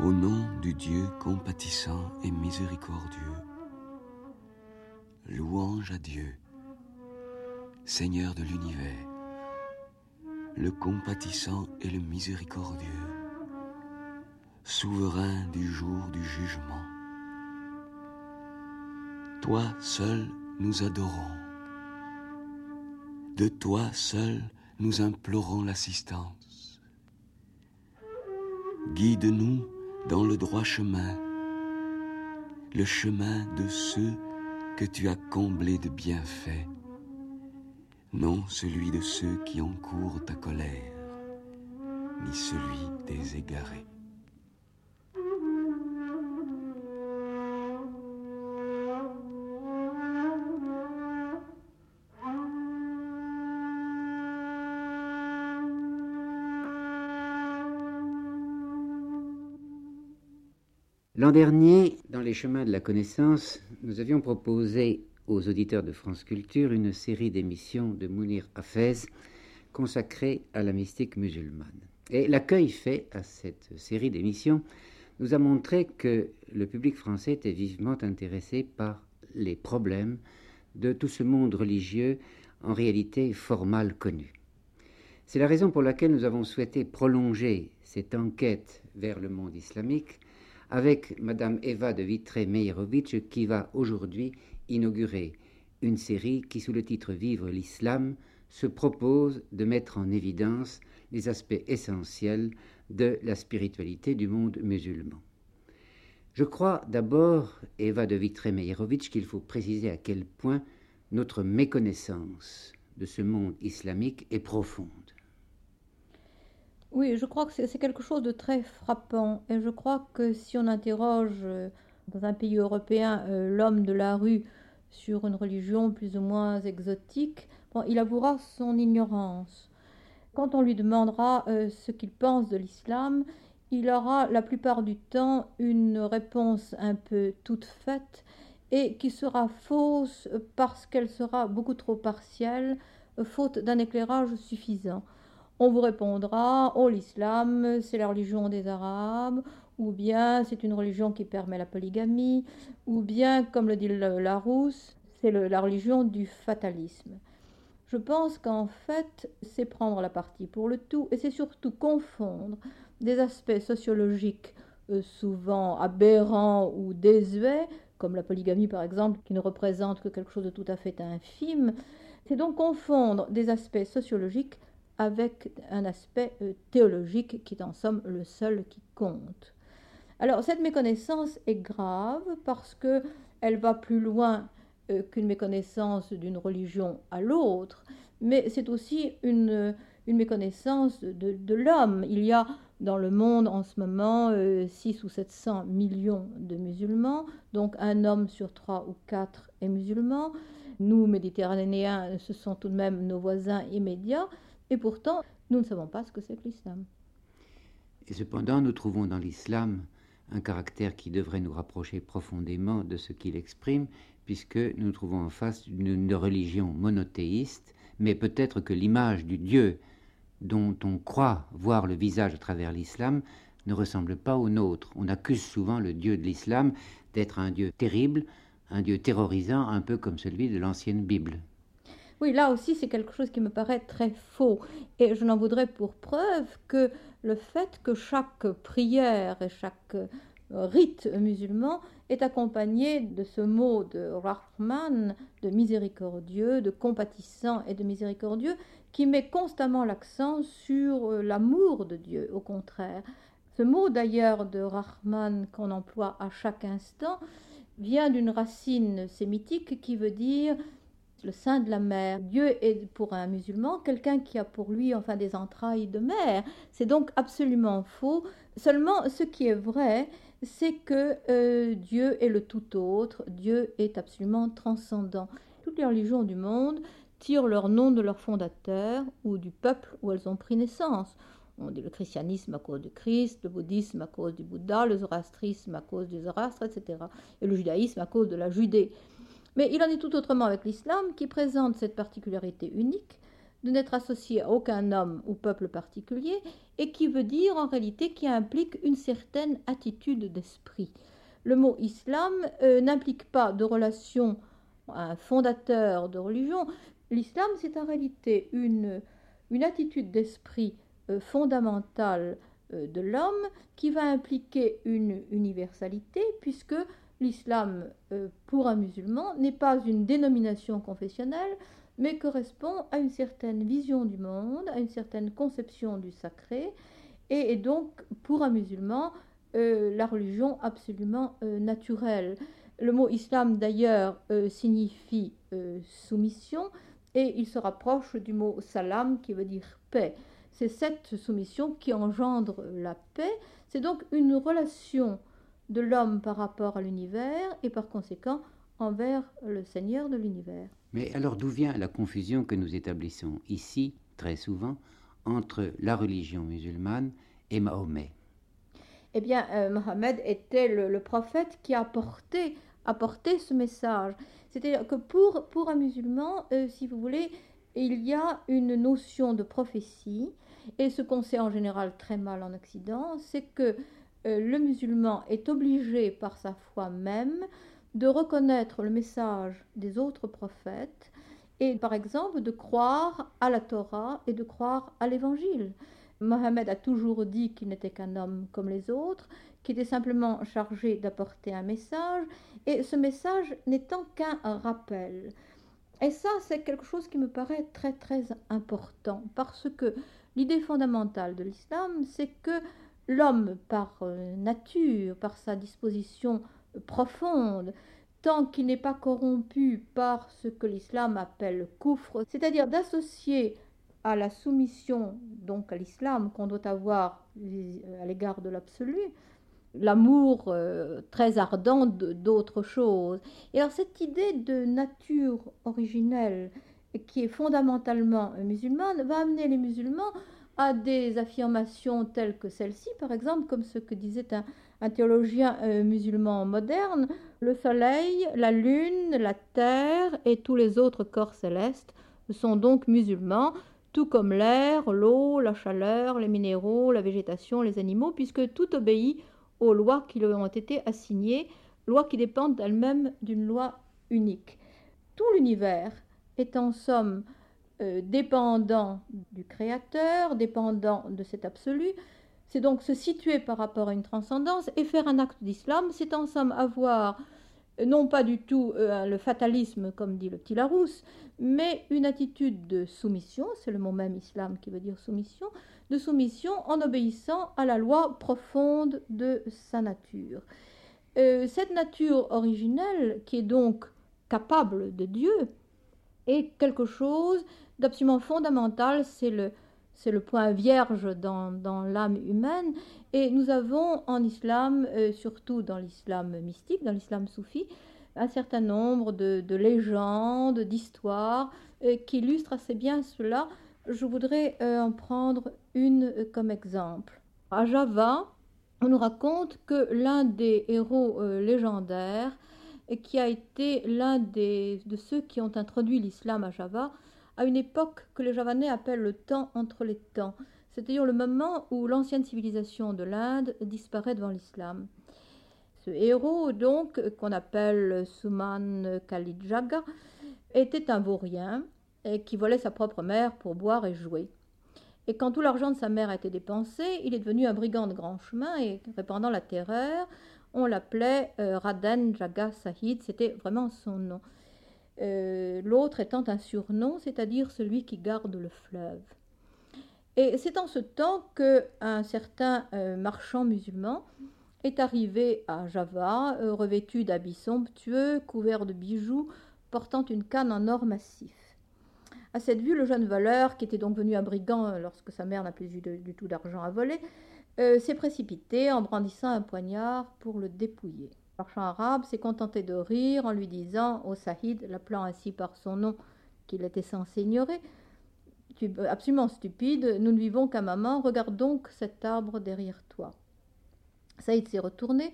Au nom du Dieu compatissant et miséricordieux, louange à Dieu, Seigneur de l'univers, le compatissant et le miséricordieux, souverain du jour du jugement. Toi seul nous adorons. De toi seul nous implorons l'assistance. Guide-nous dans le droit chemin, le chemin de ceux que tu as comblés de bienfaits, non celui de ceux qui encourent ta colère, ni celui des égarés. L'an dernier, dans les chemins de la connaissance, nous avions proposé aux auditeurs de France Culture une série d'émissions de Mounir Hafez consacrées à la mystique musulmane. Et l'accueil fait à cette série d'émissions nous a montré que le public français était vivement intéressé par les problèmes de tout ce monde religieux en réalité fort mal connu. C'est la raison pour laquelle nous avons souhaité prolonger cette enquête vers le monde islamique avec Madame Eva de Vitré-Meyerovitch qui va aujourd'hui inaugurer une série qui, sous le titre Vivre l'islam, se propose de mettre en évidence les aspects essentiels de la spiritualité du monde musulman. Je crois d'abord, Eva de Vitré-Meyerovitch, qu'il faut préciser à quel point notre méconnaissance de ce monde islamique est profonde. Oui, je crois que c'est quelque chose de très frappant. Et je crois que si on interroge euh, dans un pays européen euh, l'homme de la rue sur une religion plus ou moins exotique, il avouera son ignorance. Quand on lui demandera euh, ce qu'il pense de l'islam, il aura la plupart du temps une réponse un peu toute faite et qui sera fausse parce qu'elle sera beaucoup trop partielle, faute d'un éclairage suffisant on vous répondra Oh, l'islam, c'est la religion des Arabes, ou bien c'est une religion qui permet la polygamie, ou bien, comme le dit Larousse, c'est la religion du fatalisme. Je pense qu'en fait, c'est prendre la partie pour le tout, et c'est surtout confondre des aspects sociologiques euh, souvent aberrants ou désuets, comme la polygamie par exemple, qui ne représente que quelque chose de tout à fait infime. C'est donc confondre des aspects sociologiques avec un aspect euh, théologique qui est en somme le seul qui compte. Alors cette méconnaissance est grave parce que elle va plus loin euh, qu'une méconnaissance d'une religion à l'autre, mais c'est aussi une, une méconnaissance de, l'homme. Il y a dans le monde en ce moment 6 euh, ou 700 millions de musulmans, donc un homme sur trois ou quatre est musulman. Nous, méditerranéens, ce sont tout de même nos voisins immédiats. Et pourtant, nous ne savons pas ce que c'est que l'islam. Et cependant, nous trouvons dans l'islam un caractère qui devrait nous rapprocher profondément de ce qu'il exprime, puisque nous trouvons en face d'une religion monothéiste, mais peut-être que l'image du Dieu dont on croit voir le visage à travers l'islam ne ressemble pas au nôtre. On accuse souvent le Dieu de l'islam d'être un Dieu terrible, un Dieu terrorisant, un peu comme celui de l'ancienne Bible. Oui, là aussi, c'est quelque chose qui me paraît très faux. Et je n'en voudrais pour preuve que le fait que chaque prière et chaque euh, rite musulman est accompagné de ce mot de Rahman, de miséricordieux, de compatissant et de miséricordieux, qui met constamment l'accent sur euh, l'amour de Dieu, au contraire. Ce mot d'ailleurs de Rahman qu'on emploie à chaque instant vient d'une racine sémitique qui veut dire le sein de la mer. Dieu est pour un musulman quelqu'un qui a pour lui enfin des entrailles de mer. C'est donc absolument faux. Seulement, ce qui est vrai, c'est que euh, Dieu est le tout autre, Dieu est absolument transcendant. Toutes les religions du monde tirent leur nom de leur fondateur ou du peuple où elles ont pris naissance. On dit le christianisme à cause de Christ, le bouddhisme à cause du Bouddha, le zoroastrisme à cause du Zoroastre, etc. Et le judaïsme à cause de la Judée. Mais il en est tout autrement avec l'islam qui présente cette particularité unique de n'être associé à aucun homme ou peuple particulier et qui veut dire en réalité qui implique une certaine attitude d'esprit. Le mot islam euh, n'implique pas de relation à un fondateur de religion. L'islam, c'est en réalité une, attitude d'esprit euh, fondamentale euh, de l'homme qui va impliquer une universalité puisque l'islam euh, pour un musulman n'est pas une dénomination confessionnelle, mais correspond à une certaine vision du monde, à une certaine conception du sacré, et est donc pour un musulman euh, la religion absolument euh, naturelle. Le mot islam d'ailleurs signifie soumission, et il se rapproche du mot salam qui veut dire paix. C'est cette soumission qui engendre la paix. C'est donc une relation de l'homme par rapport à l'univers et par conséquent envers le Seigneur de l'univers. Mais alors d'où vient la confusion que nous établissons ici, très souvent, entre la religion musulmane et Mahomet? Eh bien, euh, Mohammed était le, prophète qui a apporté, ce message. C'est-à-dire que pour, pour un musulman, euh, si vous voulez, il y a une notion de prophétie, et ce qu'on sait en général très mal en Occident, c'est que le musulman est obligé par sa foi même de reconnaître le message des autres prophètes et par exemple de croire à la Torah et de croire à l'évangile. Mohammed a toujours dit qu'il n'était qu'un homme comme les autres, qu'il était simplement chargé d'apporter un message, et ce message n'étant qu'un rappel. Et ça, c'est quelque chose qui me paraît très très important, parce que l'idée fondamentale de l'islam, c'est que l'homme par euh, nature, par sa disposition profonde, tant qu'il n'est pas corrompu par ce que l'islam appelle coufre, c'est-à-dire d'associer à la soumission, donc à l'islam qu'on doit avoir à l'égard de l'absolu, l'amour euh, très ardent d'autres choses. Et alors cette idée de nature originelle qui est fondamentalement musulmane va amener les musulmans à des affirmations telles que celle-ci, par exemple, comme ce que disait un, théologien euh, musulman moderne, le soleil, la lune, la terre et tous les autres corps célestes sont donc musulmans, tout comme l'air, l'eau, la chaleur, les minéraux, la végétation, les animaux, puisque tout obéit aux lois qui lui ont été assignées, lois qui dépendent d'elles-mêmes d'une loi unique. Tout l'univers est en somme euh, dépendant du Créateur, dépendant de cet absolu. C'est donc se situer par rapport à une transcendance et faire un acte d'islam, c'est en somme avoir euh, non pas du tout euh, le fatalisme comme dit le petit Larousse, mais une attitude de soumission, c'est le mot même islam qui veut dire soumission, de soumission en obéissant à la loi profonde de sa nature. cette nature originelle, qui est donc capable de Dieu, est quelque chose d'absolument fondamental, c'est le, point vierge dans, l'âme humaine. Et nous avons en islam, euh, surtout dans l'islam mystique, dans l'islam soufi, un certain nombre de, de légendes, d'histoires euh, qui illustrent assez bien cela. Je voudrais euh, en prendre une comme exemple. À Java, on nous raconte que l'un des héros légendaires, qui a été l'un de ceux qui ont introduit l'islam à Java, à une époque que les Javanais appellent le temps entre les temps, c'est-à-dire le moment où l'ancienne civilisation de l'Inde disparaît devant l'islam. Ce héros, donc, qu'on appelle Suman Kalijaga, était un vaurien et qui volait sa propre mère pour boire et jouer. Et quand tout l'argent de sa mère a été dépensé, il est devenu un brigand de grand chemin et répandant la terreur, on l'appelait euh, Raden Jaga Sahid, c'était vraiment son nom. Euh, l'autre étant un surnom, c'est-à-dire celui qui garde le fleuve. Et c'est en ce temps qu'un certain euh, marchand musulman est arrivé à Java, euh, revêtu d'habits somptueux, couvert de bijoux, portant une canne en or massif. À cette vue, le jeune voleur, qui était donc venu un brigand lorsque sa mère n'a plus eu du tout d'argent à voler, euh, s'est précipité en brandissant un poignard pour le dépouiller. Le marchand arabe s'est contenté de rire en lui disant au Sahid, l'appelant ainsi par son nom qu'il était censé ignorer, tu es absolument stupide, nous ne vivons qu'à maman, regarde donc cet arbre derrière toi. Saïd s'est retourné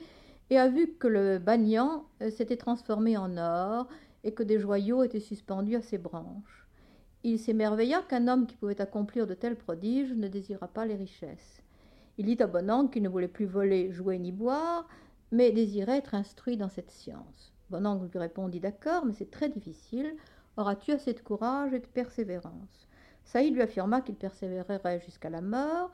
et a vu que le banyan euh, s'était transformé en or et que des joyaux étaient suspendus à ses branches. Il s'émerveilla qu'un homme qui pouvait accomplir de tels prodiges ne désira pas les richesses. Il dit à Bonang qu'il ne voulait plus voler, jouer ni boire, mais désirait être instruit dans cette science. Bonang lui répondit D'accord, mais c'est très difficile. Auras-tu assez de courage et de persévérance? Saïd lui affirma qu'il persévérerait jusqu'à la mort,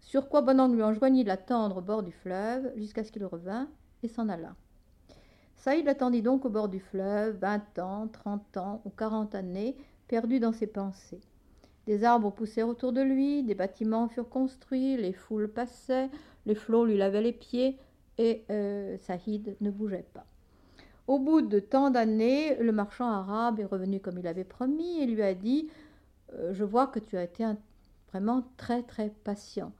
sur quoi Bonang lui enjoignit l'attendre au bord du fleuve jusqu'à ce qu'il revînt et s'en alla. Saïd l'attendit donc au bord du fleuve, vingt ans, trente ans ou quarante années, perdu dans ses pensées. Des arbres poussèrent autour de lui, des bâtiments furent construits, les foules passaient, les flots lui lavaient les pieds, et euh, Saïd ne bougeait pas. Au bout de tant d'années, le marchand arabe est revenu comme il avait promis et lui a dit euh, Je vois que tu as été vraiment très très patient.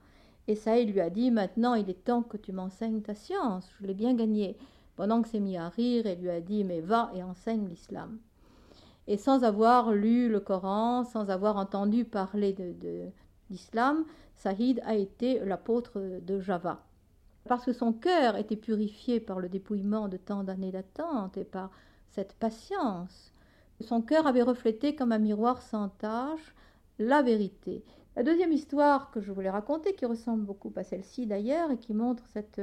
Et Saïd lui a dit Maintenant, il est temps que tu m'enseignes ta science, je l'ai bien gagné. Pendant que s'est mis à rire et lui a dit Mais va et enseigne l'islam. Et sans avoir lu le Coran, sans avoir entendu parler de, l'islam, Saïd a été l'apôtre de Java. Parce que son cœur était purifié par le dépouillement de tant d'années d'attente et par cette patience, son cœur avait reflété comme un miroir sans tache la vérité. La deuxième histoire que je voulais raconter, qui ressemble beaucoup à celle-ci d'ailleurs, et qui montre cette,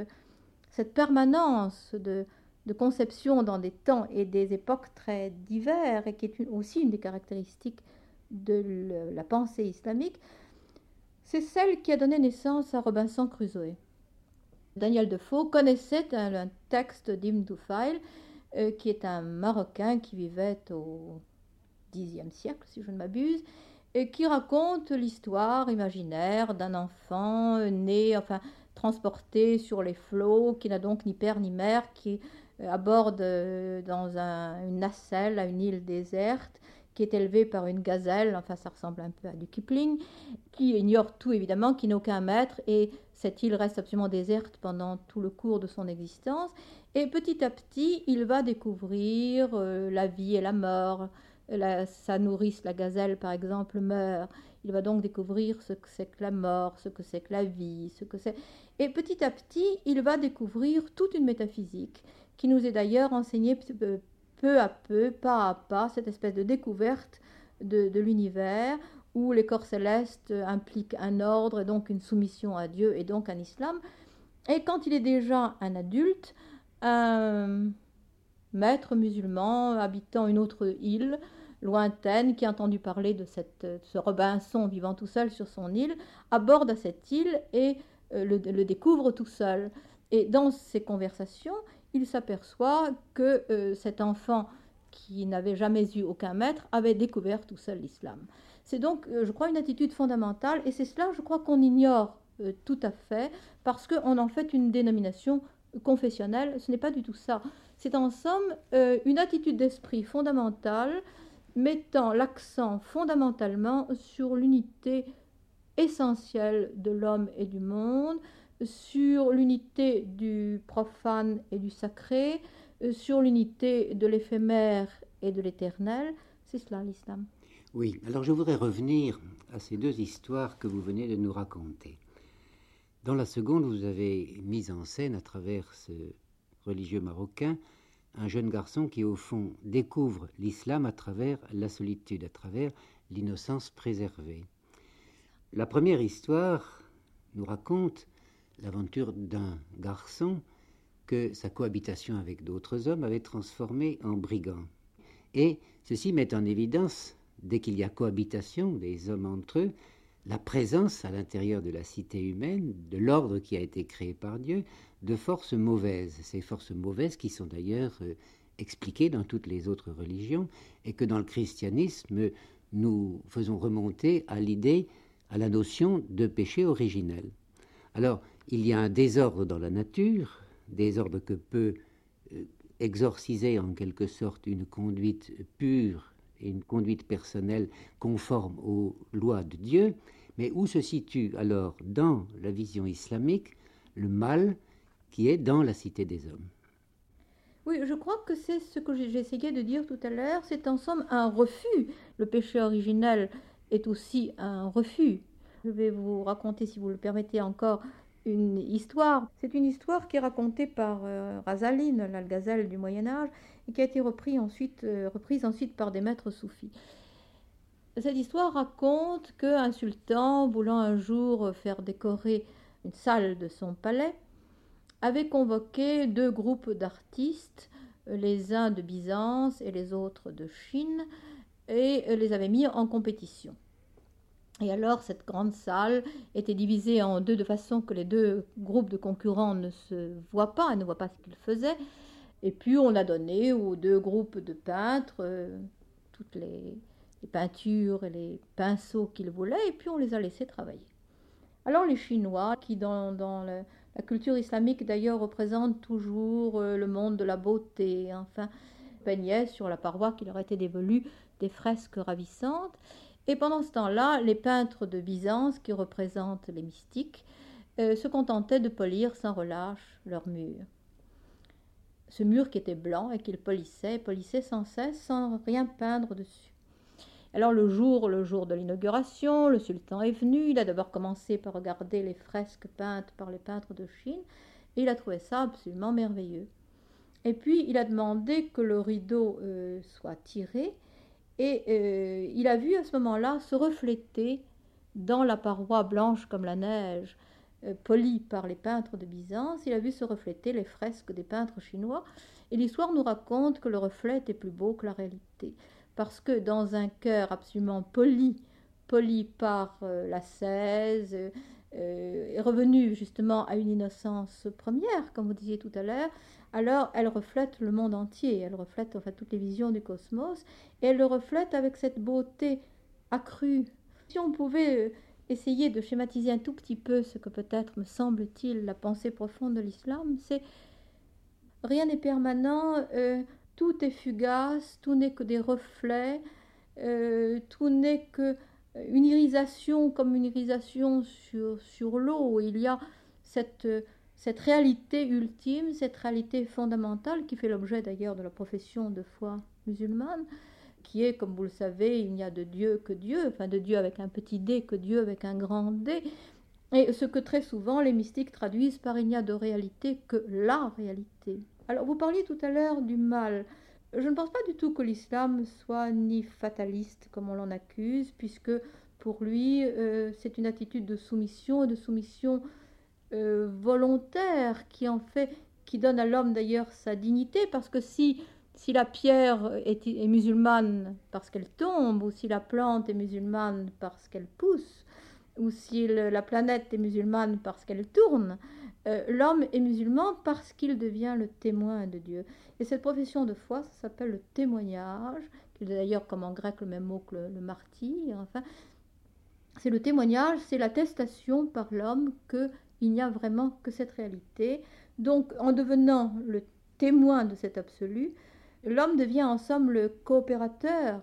cette permanence de, de, conception dans des temps et des époques très divers, et qui est aussi une des caractéristiques de la pensée islamique, c'est celle qui a donné naissance à Robinson Crusoe. Daniel Defoe connaissait un, texte d'Ibn Tufail, euh, qui est un Marocain qui vivait au Xe siècle, si je ne m'abuse, et qui raconte l'histoire imaginaire d'un enfant né, enfin transporté sur les flots, qui n'a donc ni père ni mère, qui aborde euh, dans une nacelle à une île déserte, qui est élevé par une gazelle, enfin ça ressemble un peu à du Kipling, qui ignore tout évidemment, qui n'a aucun maître, et cette île reste absolument déserte pendant tout le cours de son existence, et petit à petit il va découvrir euh, la vie et la mort, sa nourrice, la gazelle par exemple, meurt. Il va donc découvrir ce que c'est que la mort, ce que c'est que la vie, ce que c'est. Et petit à petit, il va découvrir toute une métaphysique qui nous est d'ailleurs enseignée peu à peu, pas à pas, cette espèce de découverte de, l'univers où les corps célestes impliquent un ordre et donc une soumission à Dieu et donc un islam. Et quand il est déjà un adulte, un maître musulman habitant une autre île, lointaine qui a entendu parler de, ce Robinson vivant tout seul sur son île, aborde à cette île et euh, le, découvre tout seul. Et dans ces conversations, il s'aperçoit que euh, cet enfant qui n'avait jamais eu aucun maître avait découvert tout seul l'islam. C'est donc, euh, je crois, une attitude fondamentale et c'est cela, je crois, qu'on ignore tout à fait parce qu'on en fait une dénomination confessionnelle. Ce n'est pas du tout ça. C'est en somme une attitude d'esprit fondamentale mettant l'accent fondamentalement sur l'unité essentielle de l'homme et du monde, sur l'unité du profane et du sacré, sur l'unité de l'éphémère et de l'éternel. C'est cela l'islam. Oui, alors je voudrais revenir à ces deux histoires que vous venez de nous raconter. Dans la seconde, vous avez mis en scène à travers ce religieux marocain un jeune garçon qui, au fond, découvre l'islam à travers la solitude, à travers l'innocence préservée. La première histoire nous raconte l'aventure d'un garçon que sa cohabitation avec d'autres hommes avait transformé en brigand. Et ceci met en évidence, dès qu'il y a cohabitation des hommes entre eux, la présence à l'intérieur de la cité humaine, de l'ordre qui a été créé par Dieu, de forces mauvaises. Ces forces mauvaises qui sont d'ailleurs euh, expliquées dans toutes les autres religions et que dans le christianisme, nous faisons remonter à l'idée, à la notion de péché originel. Alors, il y a un désordre dans la nature, désordre que peut euh, exorciser en quelque sorte une conduite pure et une conduite personnelle conforme aux lois de Dieu, mais où se situe alors dans la vision islamique le mal qui est dans la cité des hommes? Oui, je crois que c'est ce que essayé de dire tout à l'heure, c'est en somme un refus. Le péché originel est aussi un refus. Je vais vous raconter, si vous le permettez encore, une histoire. C'est une histoire qui est racontée par euh, Razaline, l'Algazelle du Moyen Âge, et qui a été ensuite, euh, reprise ensuite par des maîtres soufis. Cette histoire raconte qu'un sultan, voulant un jour faire décorer une salle de son palais, avait convoqué deux groupes d'artistes, les uns de Byzance et les autres de Chine, et les avait mis en compétition. Et alors cette grande salle était divisée en deux de façon que les deux groupes de concurrents ne se voient pas et ne voient pas ce qu'ils faisaient. Et puis on a donné aux deux groupes de peintres euh, toutes les, peintures et les pinceaux qu'ils voulaient, et puis on les a laissés travailler. Alors les Chinois, qui dans, la culture islamique d'ailleurs représentent toujours euh, le monde de la beauté, enfin, peignaient sur la paroi qui leur était dévolue des fresques ravissantes. Et pendant ce temps-là, les peintres de Byzance, qui représentent les mystiques, euh, se contentaient de polir sans relâche leur mur. Ce mur qui était blanc et qu'ils polissaient, polissaient sans cesse, sans rien peindre dessus. Alors le jour, le jour de l'inauguration, le sultan est venu. Il a d'abord commencé par regarder les fresques peintes par les peintres de Chine, et il a trouvé ça absolument merveilleux. Et puis il a demandé que le rideau euh, soit tiré et euh, il a vu à ce moment-là se refléter dans la paroi blanche comme la neige, euh, polie par les peintres de Byzance, il a vu se refléter les fresques des peintres chinois. Et l'histoire nous raconte que le reflet est plus beau que la réalité. Parce que dans un cœur absolument poli, poli par euh, la cèse, est revenu justement à une innocence première, comme vous disiez tout à l'heure, alors elle reflète le monde entier, elle reflète enfin toutes les visions du cosmos, et elle le reflète avec cette beauté accrue. Si on pouvait euh, essayer de schématiser un tout petit peu ce que peut-être me semble-t-il la pensée profonde de l'islam, c'est rien n'est permanent, euh, tout est fugace, tout n'est que des reflets, euh, tout n'est que une irisation comme une irisation sur, sur l'eau. Il y a cette cette réalité ultime, cette réalité fondamentale qui fait l'objet d'ailleurs de la profession de foi musulmane, qui est, comme vous le savez, il n'y a de Dieu que Dieu, enfin de Dieu avec un petit d que Dieu avec un grand D, et ce que très souvent les mystiques traduisent par il n'y a de réalité que la réalité. Alors vous parliez tout à l'heure du mal. Je ne pense pas du tout que l'islam soit ni fataliste comme on l'en accuse, puisque pour lui euh, c'est une attitude de soumission et de soumission euh, volontaire qui en fait, qui donne à l'homme d'ailleurs sa dignité, parce que si, la pierre est musulmane parce qu'elle tombe, ou si la plante est musulmane parce qu'elle pousse, ou si la planète est musulmane parce qu'elle tourne, euh, l'homme est musulman parce qu'il devient le témoin de Dieu. Et cette profession de foi, ça s'appelle le témoignage, qui est d'ailleurs comme en grec le même mot que le, le martyr. Enfin, c'est le témoignage, c'est l'attestation par l'homme que il n'y a vraiment que cette réalité. Donc, en devenant le témoin de cet absolu, l'homme devient en somme le coopérateur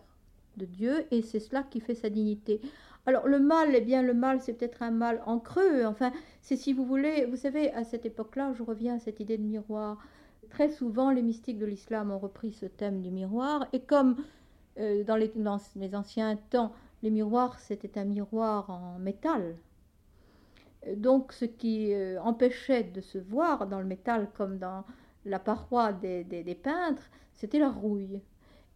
de Dieu et c'est cela qui fait sa dignité. Alors le mal, eh bien le mal c'est peut-être un mal en creux, enfin c'est si vous voulez, vous savez à cette époque-là, je reviens à cette idée de miroir. Très souvent les mystiques de l'islam ont repris ce thème du miroir et comme euh, dans, les, anciens temps, les miroirs c'était un miroir en métal, donc, ce qui euh, empêchait de se voir dans le métal comme dans la paroi des, peintres, c'était la rouille.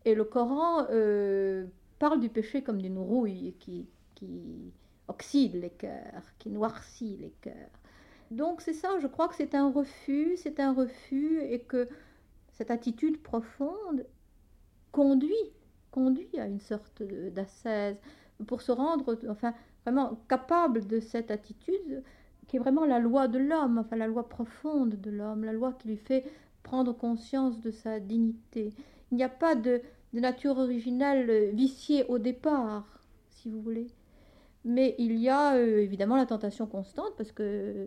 Et le Coran euh, parle du péché comme d'une rouille qui, qui oxyde les cœurs, qui noircit les cœurs. Donc c'est ça, je crois que c'est un refus, c'est un refus et que cette attitude profonde conduit, conduit à une sorte d'ascèse pour se rendre, enfin, vraiment capable de cette attitude qui est vraiment la loi de l'homme, enfin la loi profonde de l'homme, la loi qui lui fait prendre conscience de sa dignité. Il n'y a pas de, nature originelle viciée au départ, si vous voulez. Mais il y a euh, évidemment la tentation constante, parce que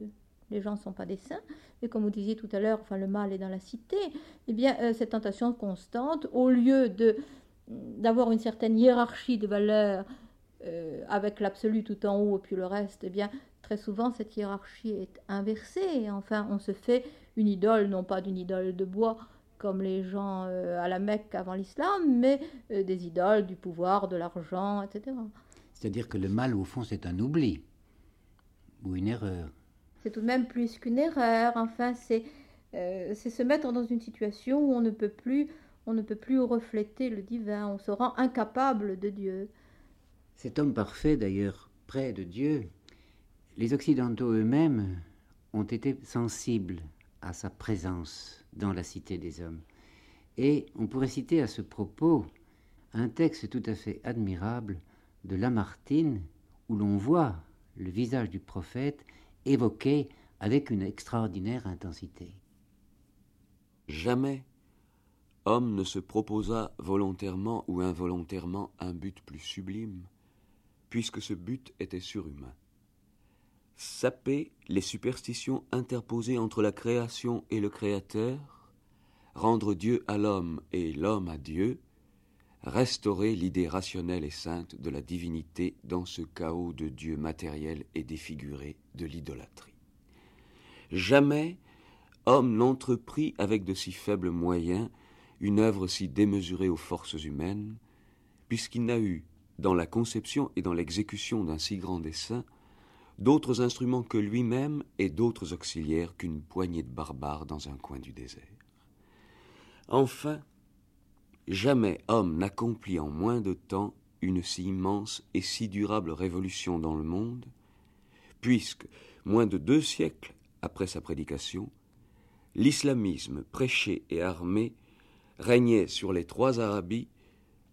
les gens ne sont pas des saints. Et comme vous disiez tout à l'heure, enfin, le mal est dans la cité. Eh bien, euh, cette tentation constante, au lieu de d'avoir une certaine hiérarchie de valeurs euh, avec l'absolu tout en haut et puis le reste, eh bien, très souvent, cette hiérarchie est inversée. Enfin, on se fait une idole, non pas d'une idole de bois, comme les gens à la Mecque avant l'islam, mais des idoles du pouvoir, de l'argent, etc. C'est-à-dire que le mal, au fond, c'est un oubli ou une erreur. C'est tout de même plus qu'une erreur. Enfin, c'est euh, se mettre dans une situation où on ne peut plus, on ne peut plus refléter le divin. On se rend incapable de Dieu. Cet homme parfait, d'ailleurs, près de Dieu, les Occidentaux eux-mêmes ont été sensibles à sa présence dans la cité des hommes. Et on pourrait citer à ce propos un texte tout à fait admirable de Lamartine, où l'on voit le visage du prophète évoqué avec une extraordinaire intensité. Jamais homme ne se proposa volontairement ou involontairement un but plus sublime, puisque ce but était surhumain. Saper les superstitions interposées entre la création et le Créateur, rendre Dieu à l'homme et l'homme à Dieu, restaurer l'idée rationnelle et sainte de la divinité dans ce chaos de Dieu matériel et défiguré de l'idolâtrie. Jamais homme n'entreprit avec de si faibles moyens une œuvre si démesurée aux forces humaines, puisqu'il n'a eu, dans la conception et dans l'exécution d'un si grand dessein, d'autres instruments que lui-même et d'autres auxiliaires qu'une poignée de barbares dans un coin du désert. Enfin, Jamais homme n'accomplit en moins de temps une si immense et si durable révolution dans le monde, puisque, moins de deux siècles après sa prédication, l'islamisme prêché et armé régnait sur les trois Arabies,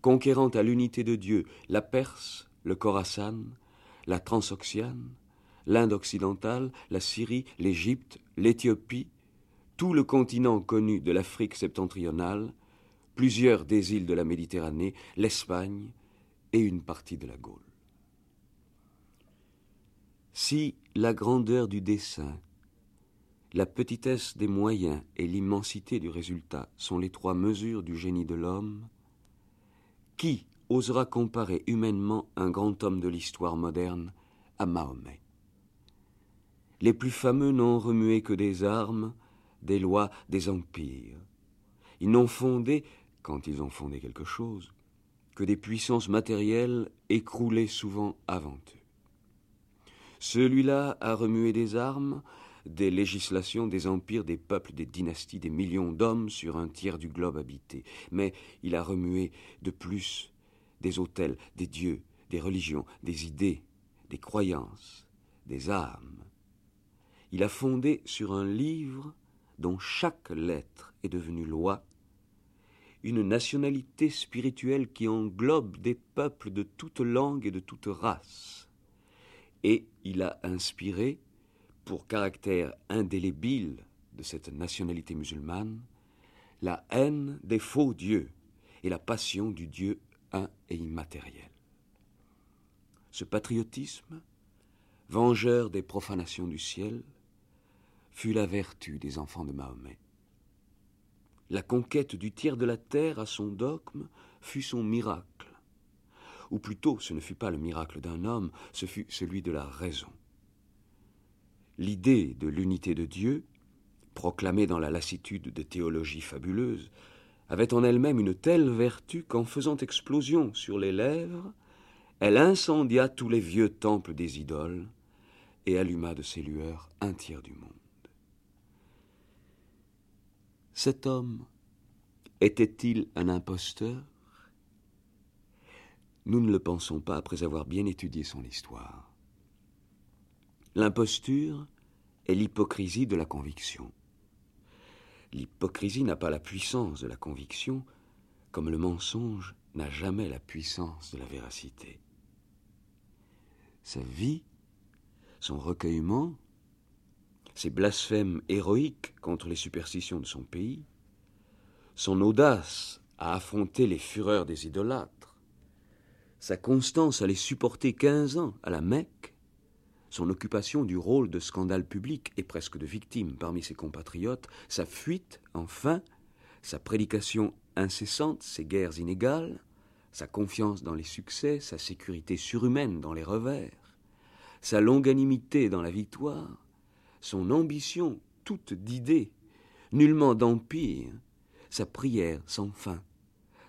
conquérant à l'unité de Dieu la Perse, le Khorasan, la Transoxiane, l'Inde occidentale, la Syrie, l'Égypte, l'Éthiopie, tout le continent connu de l'Afrique septentrionale, plusieurs des îles de la Méditerranée, l'Espagne et une partie de la Gaule. Si la grandeur du dessein, la petitesse des moyens et l'immensité du résultat sont les trois mesures du génie de l'homme, qui osera comparer humainement un grand homme de l'histoire moderne à Mahomet? Les plus fameux n'ont remué que des armes, des lois, des empires. Ils n'ont fondé quand ils ont fondé quelque chose, que des puissances matérielles écroulées souvent avant eux. Celui-là a remué des armes, des législations, des empires, des peuples, des dynasties, des millions d'hommes sur un tiers du globe habité. Mais il a remué de plus des hôtels, des dieux, des religions, des idées, des croyances, des âmes. Il a fondé sur un livre dont chaque lettre est devenue loi une nationalité spirituelle qui englobe des peuples de toute langue et de toute race. Et il a inspiré, pour caractère indélébile de cette nationalité musulmane, la haine des faux dieux et la passion du Dieu un et immatériel. Ce patriotisme, vengeur des profanations du ciel, fut la vertu des enfants de Mahomet. La conquête du tiers de la terre à son dogme fut son miracle. Ou plutôt, ce ne fut pas le miracle d'un homme, ce fut celui de la raison. L'idée de l'unité de Dieu, proclamée dans la lassitude de théologies fabuleuses, avait en elle-même une telle vertu qu'en faisant explosion sur les lèvres, elle incendia tous les vieux temples des idoles et alluma de ses lueurs un tiers du monde. Cet homme était-il un imposteur? Nous ne le pensons pas après avoir bien étudié son histoire. L'imposture est l'hypocrisie de la conviction. L'hypocrisie n'a pas la puissance de la conviction, comme le mensonge n'a jamais la puissance de la véracité. Sa vie, son recueillement, ses blasphèmes héroïques contre les superstitions de son pays, son audace à affronter les fureurs des idolâtres, sa constance à les supporter quinze ans à la Mecque, son occupation du rôle de scandale public et presque de victime parmi ses compatriotes, sa fuite, enfin, sa prédication incessante, ses guerres inégales, sa confiance dans les succès, sa sécurité surhumaine dans les revers, sa longanimité dans la victoire, son ambition toute d'idées, nullement d'empire, sa prière sans fin,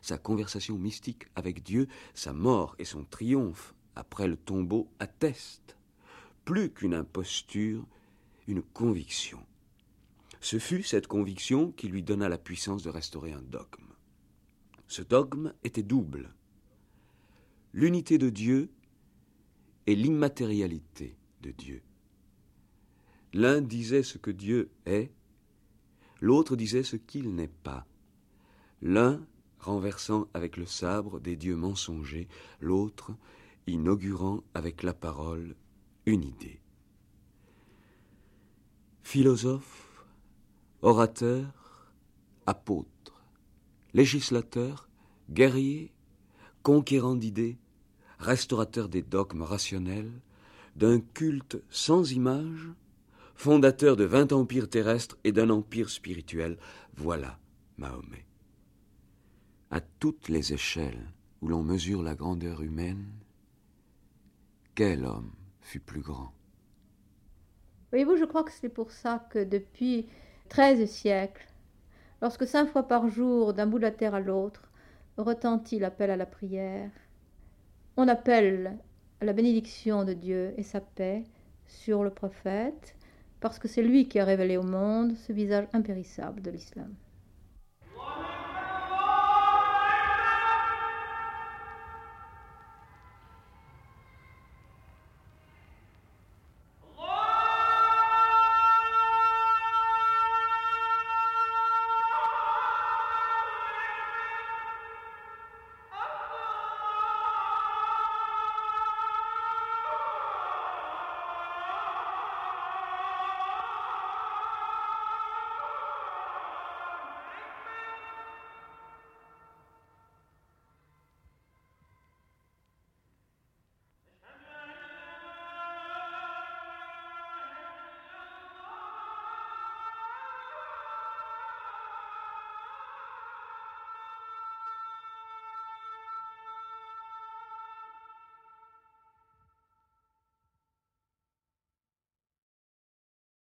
sa conversation mystique avec Dieu, sa mort et son triomphe après le tombeau attestent, plus qu'une imposture, une conviction. Ce fut cette conviction qui lui donna la puissance de restaurer un dogme. Ce dogme était double. L'unité de Dieu et l'immatérialité de Dieu. L'un disait ce que Dieu est, l'autre disait ce qu'il n'est pas. L'un renversant avec le sabre des dieux mensongers, l'autre inaugurant avec la parole une idée. Philosophe, orateur, apôtre, législateur, guerrier, conquérant d'idées, restaurateur des dogmes rationnels, d'un culte sans image, fondateur de vingt empires terrestres et d'un empire spirituel, voilà Mahomet. À toutes les échelles où l'on mesure la grandeur humaine, quel homme fut plus grand? Voyez-vous, je crois que c'est pour ça que depuis treize siècles, lorsque cinq fois par jour, d'un bout de la terre à l'autre, retentit l'appel à la prière, on appelle la bénédiction de Dieu et sa paix sur le prophète, parce que c'est lui qui a révélé au monde ce visage impérissable de l'islam.